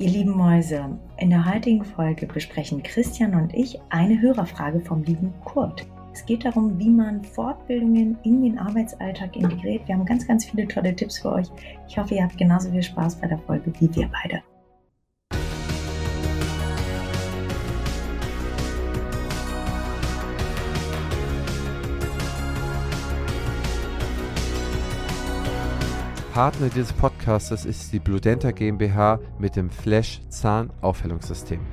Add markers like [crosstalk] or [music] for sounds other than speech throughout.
Ihr lieben Mäuse, in der heutigen Folge besprechen Christian und ich eine Hörerfrage vom lieben Kurt. Es geht darum, wie man Fortbildungen in den Arbeitsalltag integriert. Wir haben ganz, ganz viele tolle Tipps für euch. Ich hoffe, ihr habt genauso viel Spaß bei der Folge wie wir beide. Partner dieses Podcastes ist die Bludenta GmbH mit dem Flash Zahnaufhellungssystem.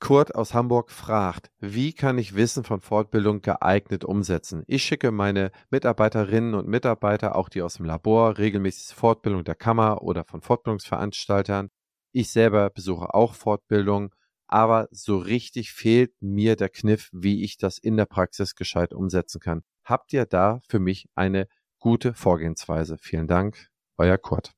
Kurt aus Hamburg fragt, wie kann ich Wissen von Fortbildung geeignet umsetzen? Ich schicke meine Mitarbeiterinnen und Mitarbeiter, auch die aus dem Labor, regelmäßig Fortbildung der Kammer oder von Fortbildungsveranstaltern. Ich selber besuche auch Fortbildung, aber so richtig fehlt mir der Kniff, wie ich das in der Praxis gescheit umsetzen kann. Habt ihr da für mich eine gute Vorgehensweise? Vielen Dank, euer Kurt.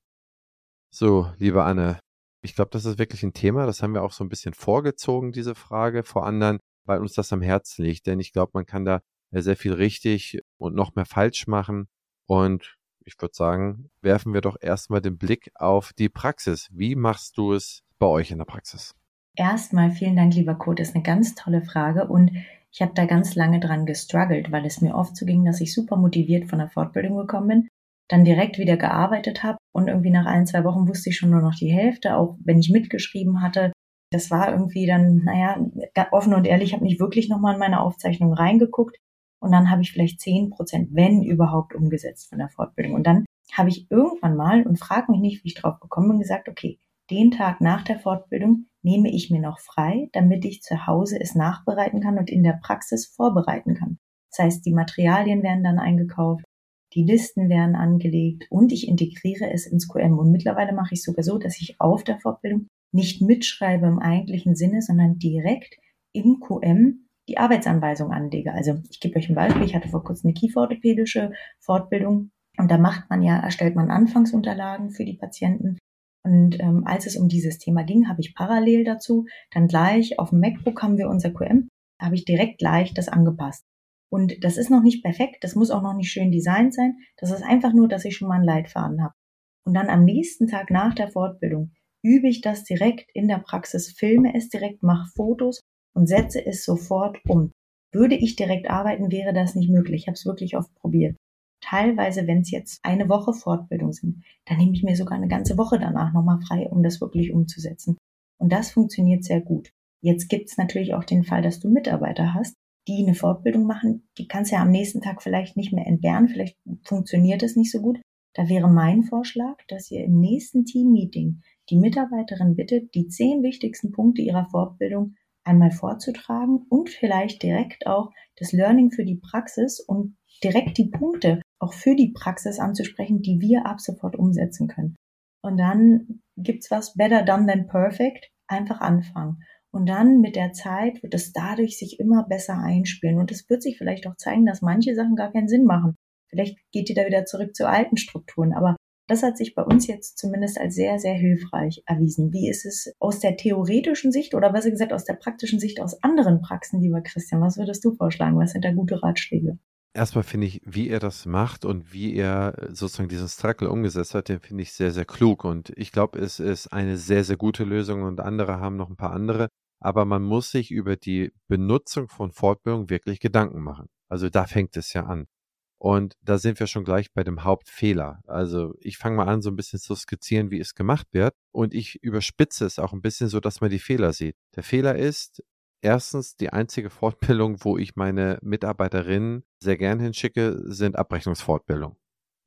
So, liebe Anne, ich glaube, das ist wirklich ein Thema. Das haben wir auch so ein bisschen vorgezogen, diese Frage vor anderen, weil uns das am Herzen liegt. Denn ich glaube, man kann da sehr viel richtig und noch mehr falsch machen. Und ich würde sagen, werfen wir doch erstmal den Blick auf die Praxis. Wie machst du es bei euch in der Praxis? Erstmal vielen Dank, lieber Kurt. Das ist eine ganz tolle Frage und ich habe da ganz lange dran gestruggelt, weil es mir oft so ging, dass ich super motiviert von der Fortbildung gekommen bin dann direkt wieder gearbeitet habe und irgendwie nach ein, zwei Wochen wusste ich schon nur noch die Hälfte, auch wenn ich mitgeschrieben hatte. Das war irgendwie dann, naja, offen und ehrlich, habe nicht wirklich nochmal in meine Aufzeichnung reingeguckt und dann habe ich vielleicht zehn Prozent, wenn überhaupt, umgesetzt von der Fortbildung. Und dann habe ich irgendwann mal, und frag mich nicht, wie ich drauf gekommen bin, gesagt, okay, den Tag nach der Fortbildung nehme ich mir noch frei, damit ich zu Hause es nachbereiten kann und in der Praxis vorbereiten kann. Das heißt, die Materialien werden dann eingekauft, die Listen werden angelegt und ich integriere es ins QM. Und mittlerweile mache ich sogar so, dass ich auf der Fortbildung nicht mitschreibe im eigentlichen Sinne, sondern direkt im QM die Arbeitsanweisung anlege. Also ich gebe euch ein Beispiel. Ich hatte vor kurzem eine kieferorthopädische Fortbildung und da macht man ja, erstellt man Anfangsunterlagen für die Patienten. Und ähm, als es um dieses Thema ging, habe ich parallel dazu dann gleich auf dem MacBook haben wir unser QM, habe ich direkt gleich das angepasst. Und das ist noch nicht perfekt, das muss auch noch nicht schön designt sein. Das ist einfach nur, dass ich schon mal einen Leitfaden habe. Und dann am nächsten Tag nach der Fortbildung übe ich das direkt in der Praxis, filme es direkt, mache Fotos und setze es sofort um. Würde ich direkt arbeiten, wäre das nicht möglich. Ich habe es wirklich oft probiert. Teilweise, wenn es jetzt eine Woche Fortbildung sind, dann nehme ich mir sogar eine ganze Woche danach nochmal frei, um das wirklich umzusetzen. Und das funktioniert sehr gut. Jetzt gibt es natürlich auch den Fall, dass du Mitarbeiter hast, die eine Fortbildung machen, die kannst ja am nächsten Tag vielleicht nicht mehr entbehren, vielleicht funktioniert es nicht so gut. Da wäre mein Vorschlag, dass ihr im nächsten Teammeeting die Mitarbeiterin bittet, die zehn wichtigsten Punkte ihrer Fortbildung einmal vorzutragen und vielleicht direkt auch das Learning für die Praxis und direkt die Punkte auch für die Praxis anzusprechen, die wir ab sofort umsetzen können. Und dann gibt's was better done than perfect. Einfach anfangen. Und dann mit der Zeit wird es dadurch sich immer besser einspielen. Und es wird sich vielleicht auch zeigen, dass manche Sachen gar keinen Sinn machen. Vielleicht geht ihr da wieder zurück zu alten Strukturen. Aber das hat sich bei uns jetzt zumindest als sehr, sehr hilfreich erwiesen. Wie ist es aus der theoretischen Sicht oder besser gesagt aus der praktischen Sicht aus anderen Praxen, lieber Christian? Was würdest du vorschlagen? Was sind da gute Ratschläge? Erstmal finde ich, wie er das macht und wie er sozusagen diesen Struggle umgesetzt hat, den finde ich sehr, sehr klug. Und ich glaube, es ist eine sehr, sehr gute Lösung und andere haben noch ein paar andere aber man muss sich über die Benutzung von Fortbildung wirklich Gedanken machen. Also da fängt es ja an. Und da sind wir schon gleich bei dem Hauptfehler. Also ich fange mal an, so ein bisschen zu skizzieren, wie es gemacht wird. Und ich überspitze es auch ein bisschen so, dass man die Fehler sieht. Der Fehler ist, erstens, die einzige Fortbildung, wo ich meine Mitarbeiterinnen sehr gern hinschicke, sind Abrechnungsfortbildungen.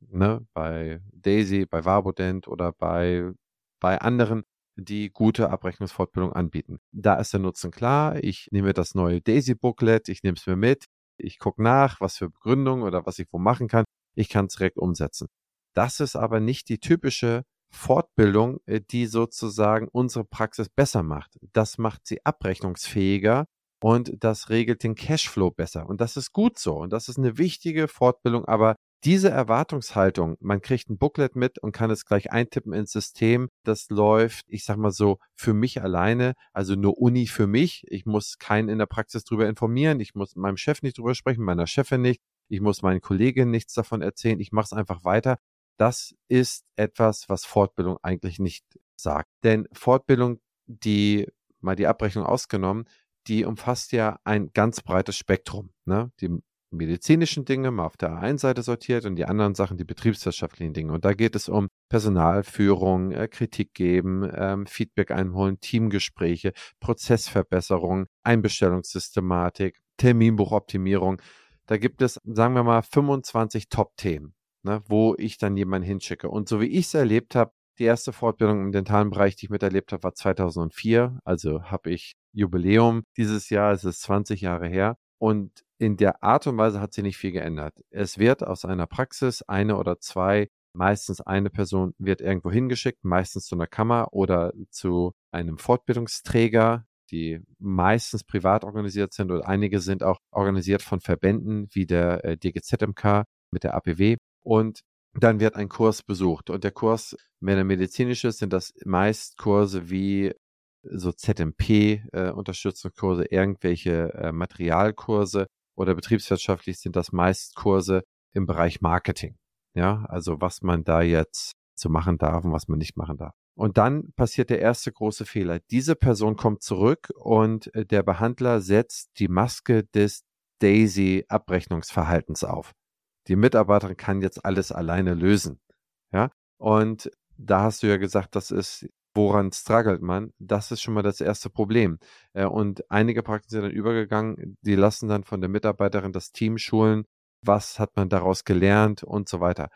Ne? Bei Daisy, bei Warbodent oder bei, bei anderen die gute Abrechnungsfortbildung anbieten. Da ist der Nutzen klar. Ich nehme das neue Daisy-Booklet, ich nehme es mir mit, ich gucke nach, was für Begründungen oder was ich wo machen kann. Ich kann es direkt umsetzen. Das ist aber nicht die typische Fortbildung, äh, die sozusagen unsere Praxis besser macht. Das macht sie abrechnungsfähiger und das regelt den Cashflow besser. Und das ist gut so. Und das ist eine wichtige Fortbildung, aber diese Erwartungshaltung, man kriegt ein Booklet mit und kann es gleich eintippen ins System, das läuft, ich sag mal so, für mich alleine, also nur Uni für mich. Ich muss keinen in der Praxis darüber informieren, ich muss meinem Chef nicht drüber sprechen, meiner Chefin nicht, ich muss meinen Kolleginnen nichts davon erzählen, ich mache es einfach weiter. Das ist etwas, was Fortbildung eigentlich nicht sagt. Denn Fortbildung die, mal die Abrechnung ausgenommen, die umfasst ja ein ganz breites Spektrum. Ne? Die medizinischen Dinge mal auf der einen Seite sortiert und die anderen Sachen die betriebswirtschaftlichen Dinge. Und da geht es um Personalführung, äh, Kritik geben, ähm, Feedback einholen, Teamgespräche, Prozessverbesserung, Einbestellungssystematik, Terminbuchoptimierung. Da gibt es, sagen wir mal, 25 Top-Themen, ne, wo ich dann jemanden hinschicke. Und so wie ich es erlebt habe, die erste Fortbildung im dentalen Bereich, die ich miterlebt habe, war 2004. Also habe ich Jubiläum dieses Jahr, es ist 20 Jahre her. Und in der Art und Weise hat sich nicht viel geändert. Es wird aus einer Praxis eine oder zwei, meistens eine Person wird irgendwo hingeschickt, meistens zu einer Kammer oder zu einem Fortbildungsträger, die meistens privat organisiert sind und einige sind auch organisiert von Verbänden wie der äh, DGZMK mit der APW. Und dann wird ein Kurs besucht. Und der Kurs, wenn er medizinisch ist, sind das meist Kurse wie so ZMP-Unterstützungskurse, äh, irgendwelche äh, Materialkurse oder betriebswirtschaftlich sind das meist Kurse im Bereich Marketing. Ja, also was man da jetzt so machen darf und was man nicht machen darf. Und dann passiert der erste große Fehler. Diese Person kommt zurück und äh, der Behandler setzt die Maske des Daisy-Abrechnungsverhaltens auf. Die Mitarbeiterin kann jetzt alles alleine lösen. Ja, und da hast du ja gesagt, das ist woran struggelt man? Das ist schon mal das erste Problem. Äh, und einige Praxen sind dann übergegangen, die lassen dann von der Mitarbeiterin das Team schulen, was hat man daraus gelernt und so weiter.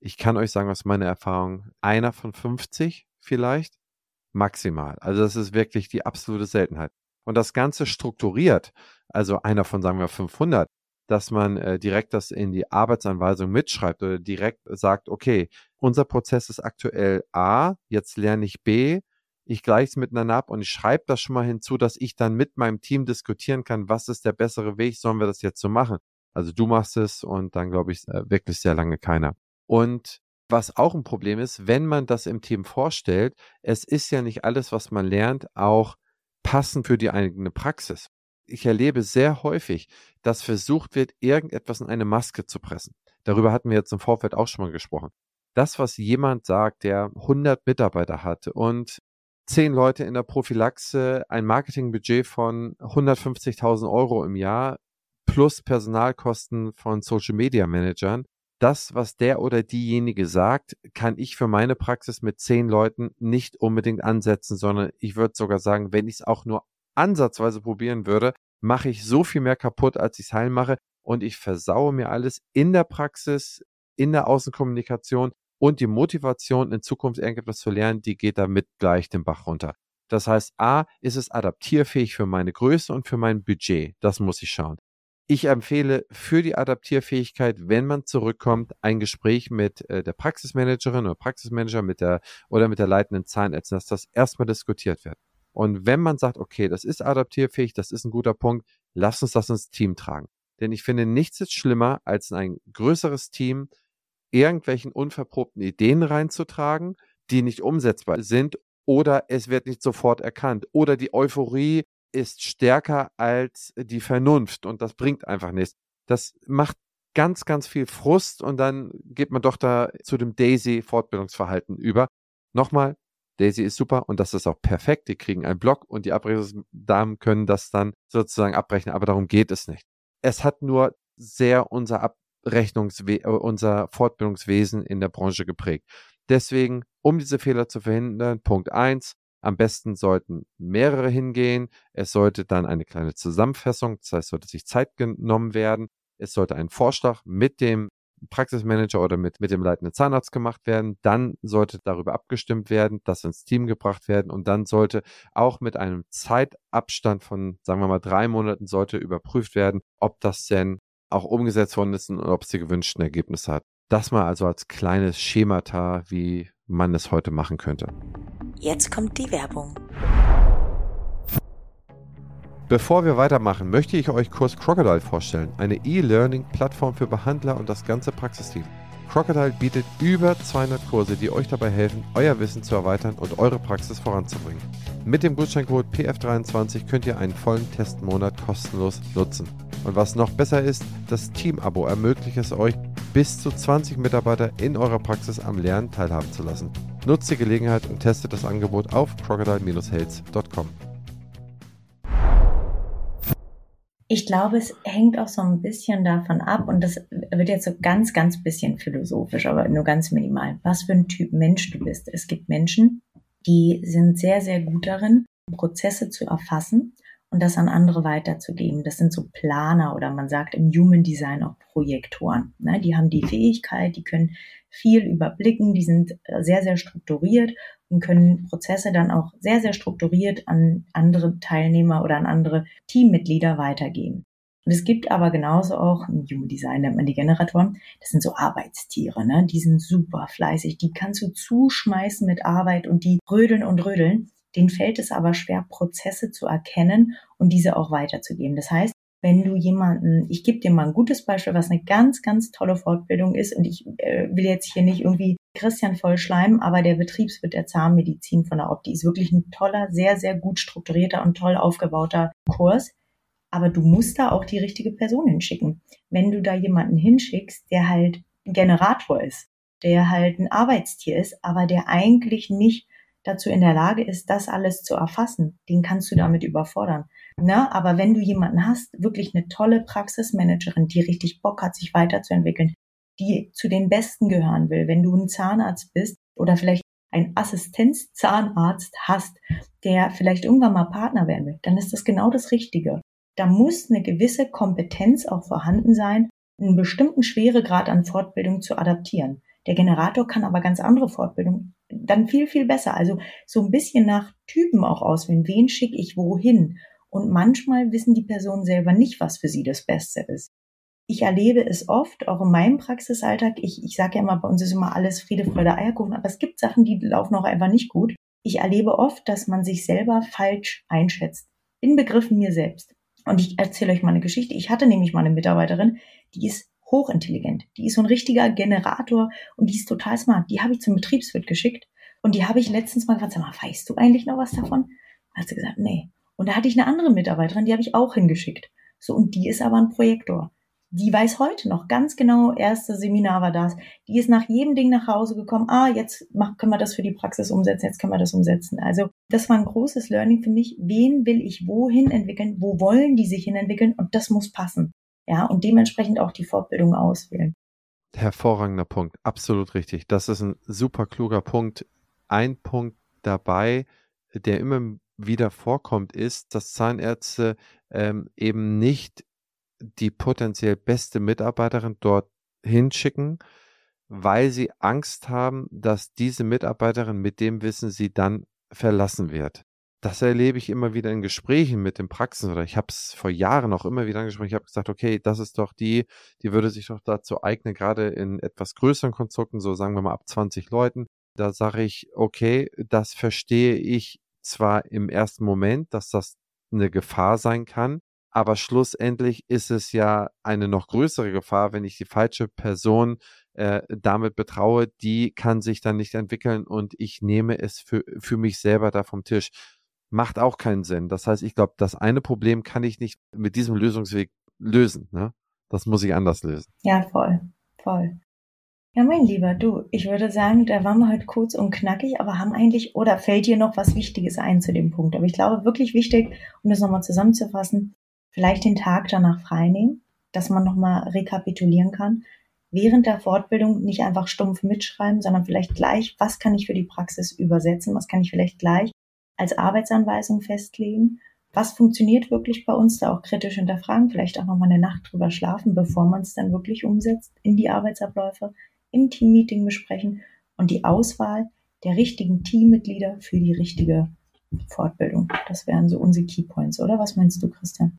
Ich kann euch sagen aus meiner Erfahrung, einer von 50 vielleicht maximal. Also das ist wirklich die absolute Seltenheit. Und das Ganze strukturiert, also einer von sagen wir 500, dass man äh, direkt das in die Arbeitsanweisung mitschreibt oder direkt sagt, okay, unser Prozess ist aktuell A, jetzt lerne ich B, ich gleiche es miteinander ab und ich schreibe das schon mal hinzu, dass ich dann mit meinem Team diskutieren kann, was ist der bessere Weg, sollen wir das jetzt so machen? Also du machst es und dann glaube ich äh, wirklich sehr lange keiner. Und was auch ein Problem ist, wenn man das im Team vorstellt, es ist ja nicht alles, was man lernt, auch passend für die eigene Praxis ich erlebe sehr häufig, dass versucht wird, irgendetwas in eine Maske zu pressen. Darüber hatten wir jetzt im Vorfeld auch schon mal gesprochen. Das, was jemand sagt, der 100 Mitarbeiter hat und 10 Leute in der Prophylaxe, ein Marketingbudget von 150.000 Euro im Jahr plus Personalkosten von Social Media Managern. Das, was der oder diejenige sagt, kann ich für meine Praxis mit 10 Leuten nicht unbedingt ansetzen, sondern ich würde sogar sagen, wenn ich es auch nur ansatzweise probieren würde, mache ich so viel mehr kaputt, als ich es heilen mache. Und ich versaue mir alles in der Praxis, in der Außenkommunikation und die Motivation, in Zukunft irgendetwas zu lernen, die geht damit gleich den Bach runter. Das heißt, A, ist es adaptierfähig für meine Größe und für mein Budget. Das muss ich schauen. Ich empfehle für die Adaptierfähigkeit, wenn man zurückkommt, ein Gespräch mit äh, der Praxismanagerin oder Praxismanager mit der oder mit der leitenden Zahnärztin, dass das erstmal diskutiert wird. Und wenn man sagt, okay, das ist adaptierfähig, das ist ein guter Punkt, lass uns das ins Team tragen. Denn ich finde, nichts ist schlimmer, als in ein größeres Team irgendwelchen unverprobten Ideen reinzutragen, die nicht umsetzbar sind oder es wird nicht sofort erkannt oder die Euphorie ist stärker als die Vernunft und das bringt einfach nichts. Das macht ganz, ganz viel Frust und dann geht man doch da zu dem Daisy-Fortbildungsverhalten über. Nochmal, Daisy ist super und das ist auch perfekt. Die kriegen einen Block und die Abrechnungsdamen können das dann sozusagen abrechnen, aber darum geht es nicht. Es hat nur sehr unser Abrechnungswe äh, unser Fortbildungswesen in der Branche geprägt. Deswegen, um diese Fehler zu verhindern, Punkt eins: am besten sollten mehrere hingehen. Es sollte dann eine kleine Zusammenfassung, das heißt, sollte sich Zeit genommen werden. Es sollte ein Vorschlag mit dem Praxismanager oder mit, mit dem leitenden Zahnarzt gemacht werden. Dann sollte darüber abgestimmt werden, das ins Team gebracht werden und dann sollte auch mit einem Zeitabstand von, sagen wir mal, drei Monaten sollte überprüft werden, ob das denn auch umgesetzt worden ist und ob es die gewünschten Ergebnisse hat. Das mal also als kleines Schemata, wie man es heute machen könnte. Jetzt kommt die Werbung. Bevor wir weitermachen, möchte ich euch Kurs Crocodile vorstellen, eine E-Learning-Plattform für Behandler und das ganze Praxisteam. Crocodile bietet über 200 Kurse, die euch dabei helfen, euer Wissen zu erweitern und eure Praxis voranzubringen. Mit dem Gutscheincode PF23 könnt ihr einen vollen Testmonat kostenlos nutzen. Und was noch besser ist, das Team-Abo ermöglicht es euch, bis zu 20 Mitarbeiter in eurer Praxis am Lernen teilhaben zu lassen. Nutzt die Gelegenheit und testet das Angebot auf crocodile-health.com. Ich glaube, es hängt auch so ein bisschen davon ab, und das wird jetzt so ganz, ganz bisschen philosophisch, aber nur ganz minimal, was für ein Typ Mensch du bist. Es gibt Menschen, die sind sehr, sehr gut darin, Prozesse zu erfassen und das an andere weiterzugeben. Das sind so Planer oder man sagt im Human Design auch Projektoren. Ne? Die haben die Fähigkeit, die können viel überblicken, die sind sehr, sehr strukturiert und können Prozesse dann auch sehr, sehr strukturiert an andere Teilnehmer oder an andere Teammitglieder weitergeben. Und es gibt aber genauso auch, im Human Design nennt man die Generatoren, das sind so Arbeitstiere, ne? die sind super fleißig, die kannst du zuschmeißen mit Arbeit und die rödeln und rödeln. Den fällt es aber schwer, Prozesse zu erkennen und diese auch weiterzugeben. Das heißt, wenn du jemanden, ich gebe dir mal ein gutes Beispiel, was eine ganz, ganz tolle Fortbildung ist und ich äh, will jetzt hier nicht irgendwie Christian voll schleimen, aber der Betriebswirt der Zahnmedizin von der Opti ist wirklich ein toller, sehr, sehr gut strukturierter und toll aufgebauter Kurs. Aber du musst da auch die richtige Person hinschicken. Wenn du da jemanden hinschickst, der halt ein Generator ist, der halt ein Arbeitstier ist, aber der eigentlich nicht dazu in der Lage ist, das alles zu erfassen, den kannst du damit überfordern. Na, ne? aber wenn du jemanden hast, wirklich eine tolle Praxismanagerin, die richtig Bock hat, sich weiterzuentwickeln, die zu den Besten gehören will, wenn du ein Zahnarzt bist oder vielleicht ein Assistenzzahnarzt hast, der vielleicht irgendwann mal Partner werden will, dann ist das genau das Richtige. Da muss eine gewisse Kompetenz auch vorhanden sein, einen bestimmten Schweregrad an Fortbildung zu adaptieren. Der Generator kann aber ganz andere Fortbildung dann viel, viel besser. Also so ein bisschen nach Typen auch auswählen. Wen schicke ich wohin? Und manchmal wissen die Personen selber nicht, was für sie das Beste ist. Ich erlebe es oft, auch in meinem Praxisalltag. Ich, ich sage ja immer, bei uns ist immer alles Friede, Freude, Eierkuchen, aber es gibt Sachen, die laufen auch einfach nicht gut. Ich erlebe oft, dass man sich selber falsch einschätzt. In Begriffen mir selbst. Und ich erzähle euch mal eine Geschichte. Ich hatte nämlich mal eine Mitarbeiterin, die ist hochintelligent. Die ist so ein richtiger Generator und die ist total smart. Die habe ich zum Betriebswirt geschickt und die habe ich letztens mal gefragt, sag mal, weißt du eigentlich noch was davon? Hat sie gesagt, nee. Und da hatte ich eine andere Mitarbeiterin, die habe ich auch hingeschickt. So, und die ist aber ein Projektor. Die weiß heute noch ganz genau, erste Seminar war das. Die ist nach jedem Ding nach Hause gekommen. Ah, jetzt mach, können wir das für die Praxis umsetzen, jetzt können wir das umsetzen. Also, das war ein großes Learning für mich. Wen will ich wohin entwickeln? Wo wollen die sich hin entwickeln? Und das muss passen. Ja, und dementsprechend auch die Fortbildung auswählen. Hervorragender Punkt, absolut richtig. Das ist ein super kluger Punkt. Ein Punkt dabei, der immer wieder vorkommt, ist, dass Zahnärzte ähm, eben nicht die potenziell beste Mitarbeiterin dort hinschicken, weil sie Angst haben, dass diese Mitarbeiterin mit dem Wissen sie dann verlassen wird das erlebe ich immer wieder in Gesprächen mit den Praxen oder ich habe es vor Jahren auch immer wieder angesprochen. Ich habe gesagt, okay, das ist doch die, die würde sich doch dazu eignen, gerade in etwas größeren Konstrukten, so sagen wir mal ab 20 Leuten. Da sage ich, okay, das verstehe ich zwar im ersten Moment, dass das eine Gefahr sein kann, aber schlussendlich ist es ja eine noch größere Gefahr, wenn ich die falsche Person äh, damit betraue, die kann sich dann nicht entwickeln und ich nehme es für, für mich selber da vom Tisch macht auch keinen Sinn. Das heißt, ich glaube, das eine Problem kann ich nicht mit diesem Lösungsweg lösen. Ne? Das muss ich anders lösen. Ja, voll, voll. Ja, mein Lieber, du, ich würde sagen, da waren wir heute kurz und knackig, aber haben eigentlich, oder fällt dir noch was Wichtiges ein zu dem Punkt? Aber ich glaube, wirklich wichtig, um das nochmal zusammenzufassen, vielleicht den Tag danach freinehmen, dass man nochmal rekapitulieren kann. Während der Fortbildung nicht einfach stumpf mitschreiben, sondern vielleicht gleich, was kann ich für die Praxis übersetzen, was kann ich vielleicht gleich als Arbeitsanweisung festlegen. Was funktioniert wirklich bei uns, da auch kritisch hinterfragen, vielleicht auch nochmal eine Nacht drüber schlafen, bevor man es dann wirklich umsetzt in die Arbeitsabläufe, im Teammeeting besprechen und die Auswahl der richtigen Teammitglieder für die richtige Fortbildung. Das wären so unsere Keypoints, oder? Was meinst du, Christian?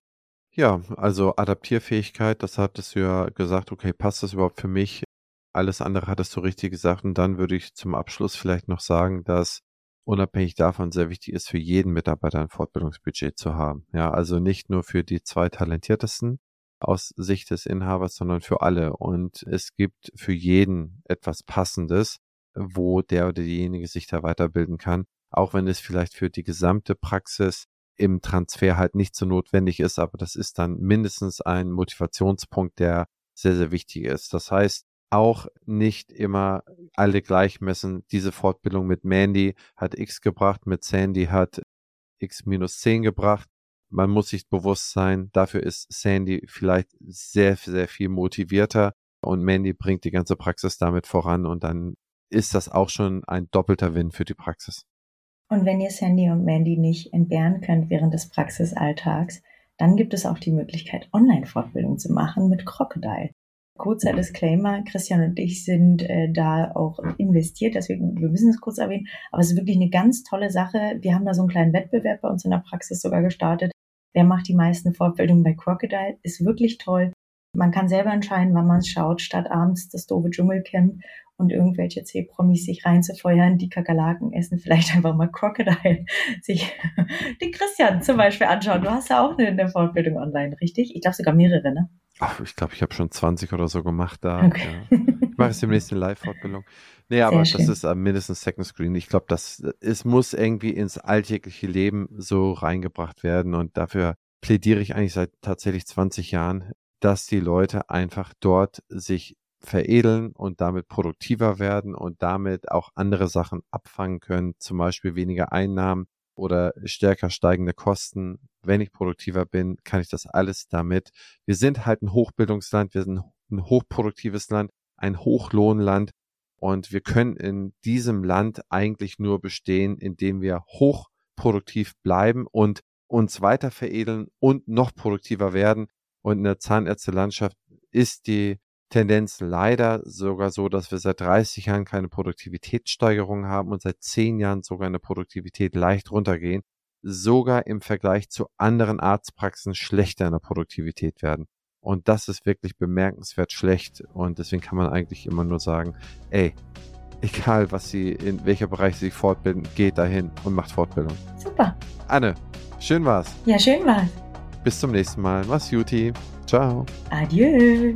Ja, also Adaptierfähigkeit, das hattest du ja gesagt, okay, passt das überhaupt für mich? Alles andere hattest du richtig gesagt. Und dann würde ich zum Abschluss vielleicht noch sagen, dass unabhängig davon sehr wichtig ist, für jeden Mitarbeiter ein Fortbildungsbudget zu haben. Ja, also nicht nur für die zwei talentiertesten aus Sicht des Inhabers, sondern für alle. Und es gibt für jeden etwas Passendes, wo der oder diejenige sich da weiterbilden kann, auch wenn es vielleicht für die gesamte Praxis im Transfer halt nicht so notwendig ist, aber das ist dann mindestens ein Motivationspunkt, der sehr, sehr wichtig ist. Das heißt, auch nicht immer alle gleich messen. Diese Fortbildung mit Mandy hat X gebracht, mit Sandy hat X minus 10 gebracht. Man muss sich bewusst sein, dafür ist Sandy vielleicht sehr, sehr viel motivierter und Mandy bringt die ganze Praxis damit voran und dann ist das auch schon ein doppelter Win für die Praxis. Und wenn ihr Sandy und Mandy nicht entbehren könnt während des Praxisalltags, dann gibt es auch die Möglichkeit, Online-Fortbildung zu machen mit Crocodile. Kurzer Disclaimer, Christian und ich sind äh, da auch investiert, deswegen, wir müssen es kurz erwähnen, aber es ist wirklich eine ganz tolle Sache. Wir haben da so einen kleinen Wettbewerb bei uns in der Praxis sogar gestartet. Wer macht die meisten Fortbildungen bei Crocodile? Ist wirklich toll. Man kann selber entscheiden, wann man es schaut, statt abends das doofe Dschungelcamp und irgendwelche C-Promis sich reinzufeuern, die Kakerlaken essen, vielleicht einfach mal Crocodile [laughs] sich den Christian zum Beispiel anschauen. Du hast ja auch eine, eine Fortbildung online, richtig? Ich glaube sogar mehrere, ne? Ach, ich glaube, ich habe schon 20 oder so gemacht da. Okay. Ja. Ich mache jetzt demnächst eine Live-Fortbildung. Nee, Sehr aber schön. das ist uh, mindestens Second Screen. Ich glaube, das es muss irgendwie ins alltägliche Leben so reingebracht werden und dafür plädiere ich eigentlich seit tatsächlich 20 Jahren, dass die Leute einfach dort sich veredeln und damit produktiver werden und damit auch andere Sachen abfangen können, zum Beispiel weniger Einnahmen oder stärker steigende Kosten, wenn ich produktiver bin, kann ich das alles damit. Wir sind halt ein Hochbildungsland, wir sind ein hochproduktives Land, ein Hochlohnland und wir können in diesem Land eigentlich nur bestehen, indem wir hochproduktiv bleiben und uns weiter veredeln und noch produktiver werden. Und in der Zahnärztelandschaft ist die Tendenz leider sogar so, dass wir seit 30 Jahren keine Produktivitätssteigerung haben und seit 10 Jahren sogar eine Produktivität leicht runtergehen sogar im Vergleich zu anderen Arztpraxen schlechter in der Produktivität werden. Und das ist wirklich bemerkenswert schlecht. Und deswegen kann man eigentlich immer nur sagen, ey, egal was Sie, in welcher Bereich Sie sich fortbilden, geht dahin und macht Fortbildung. Super. Anne, schön war's. Ja, schön war's. Bis zum nächsten Mal. Mach's Juti. Ciao. Adieu.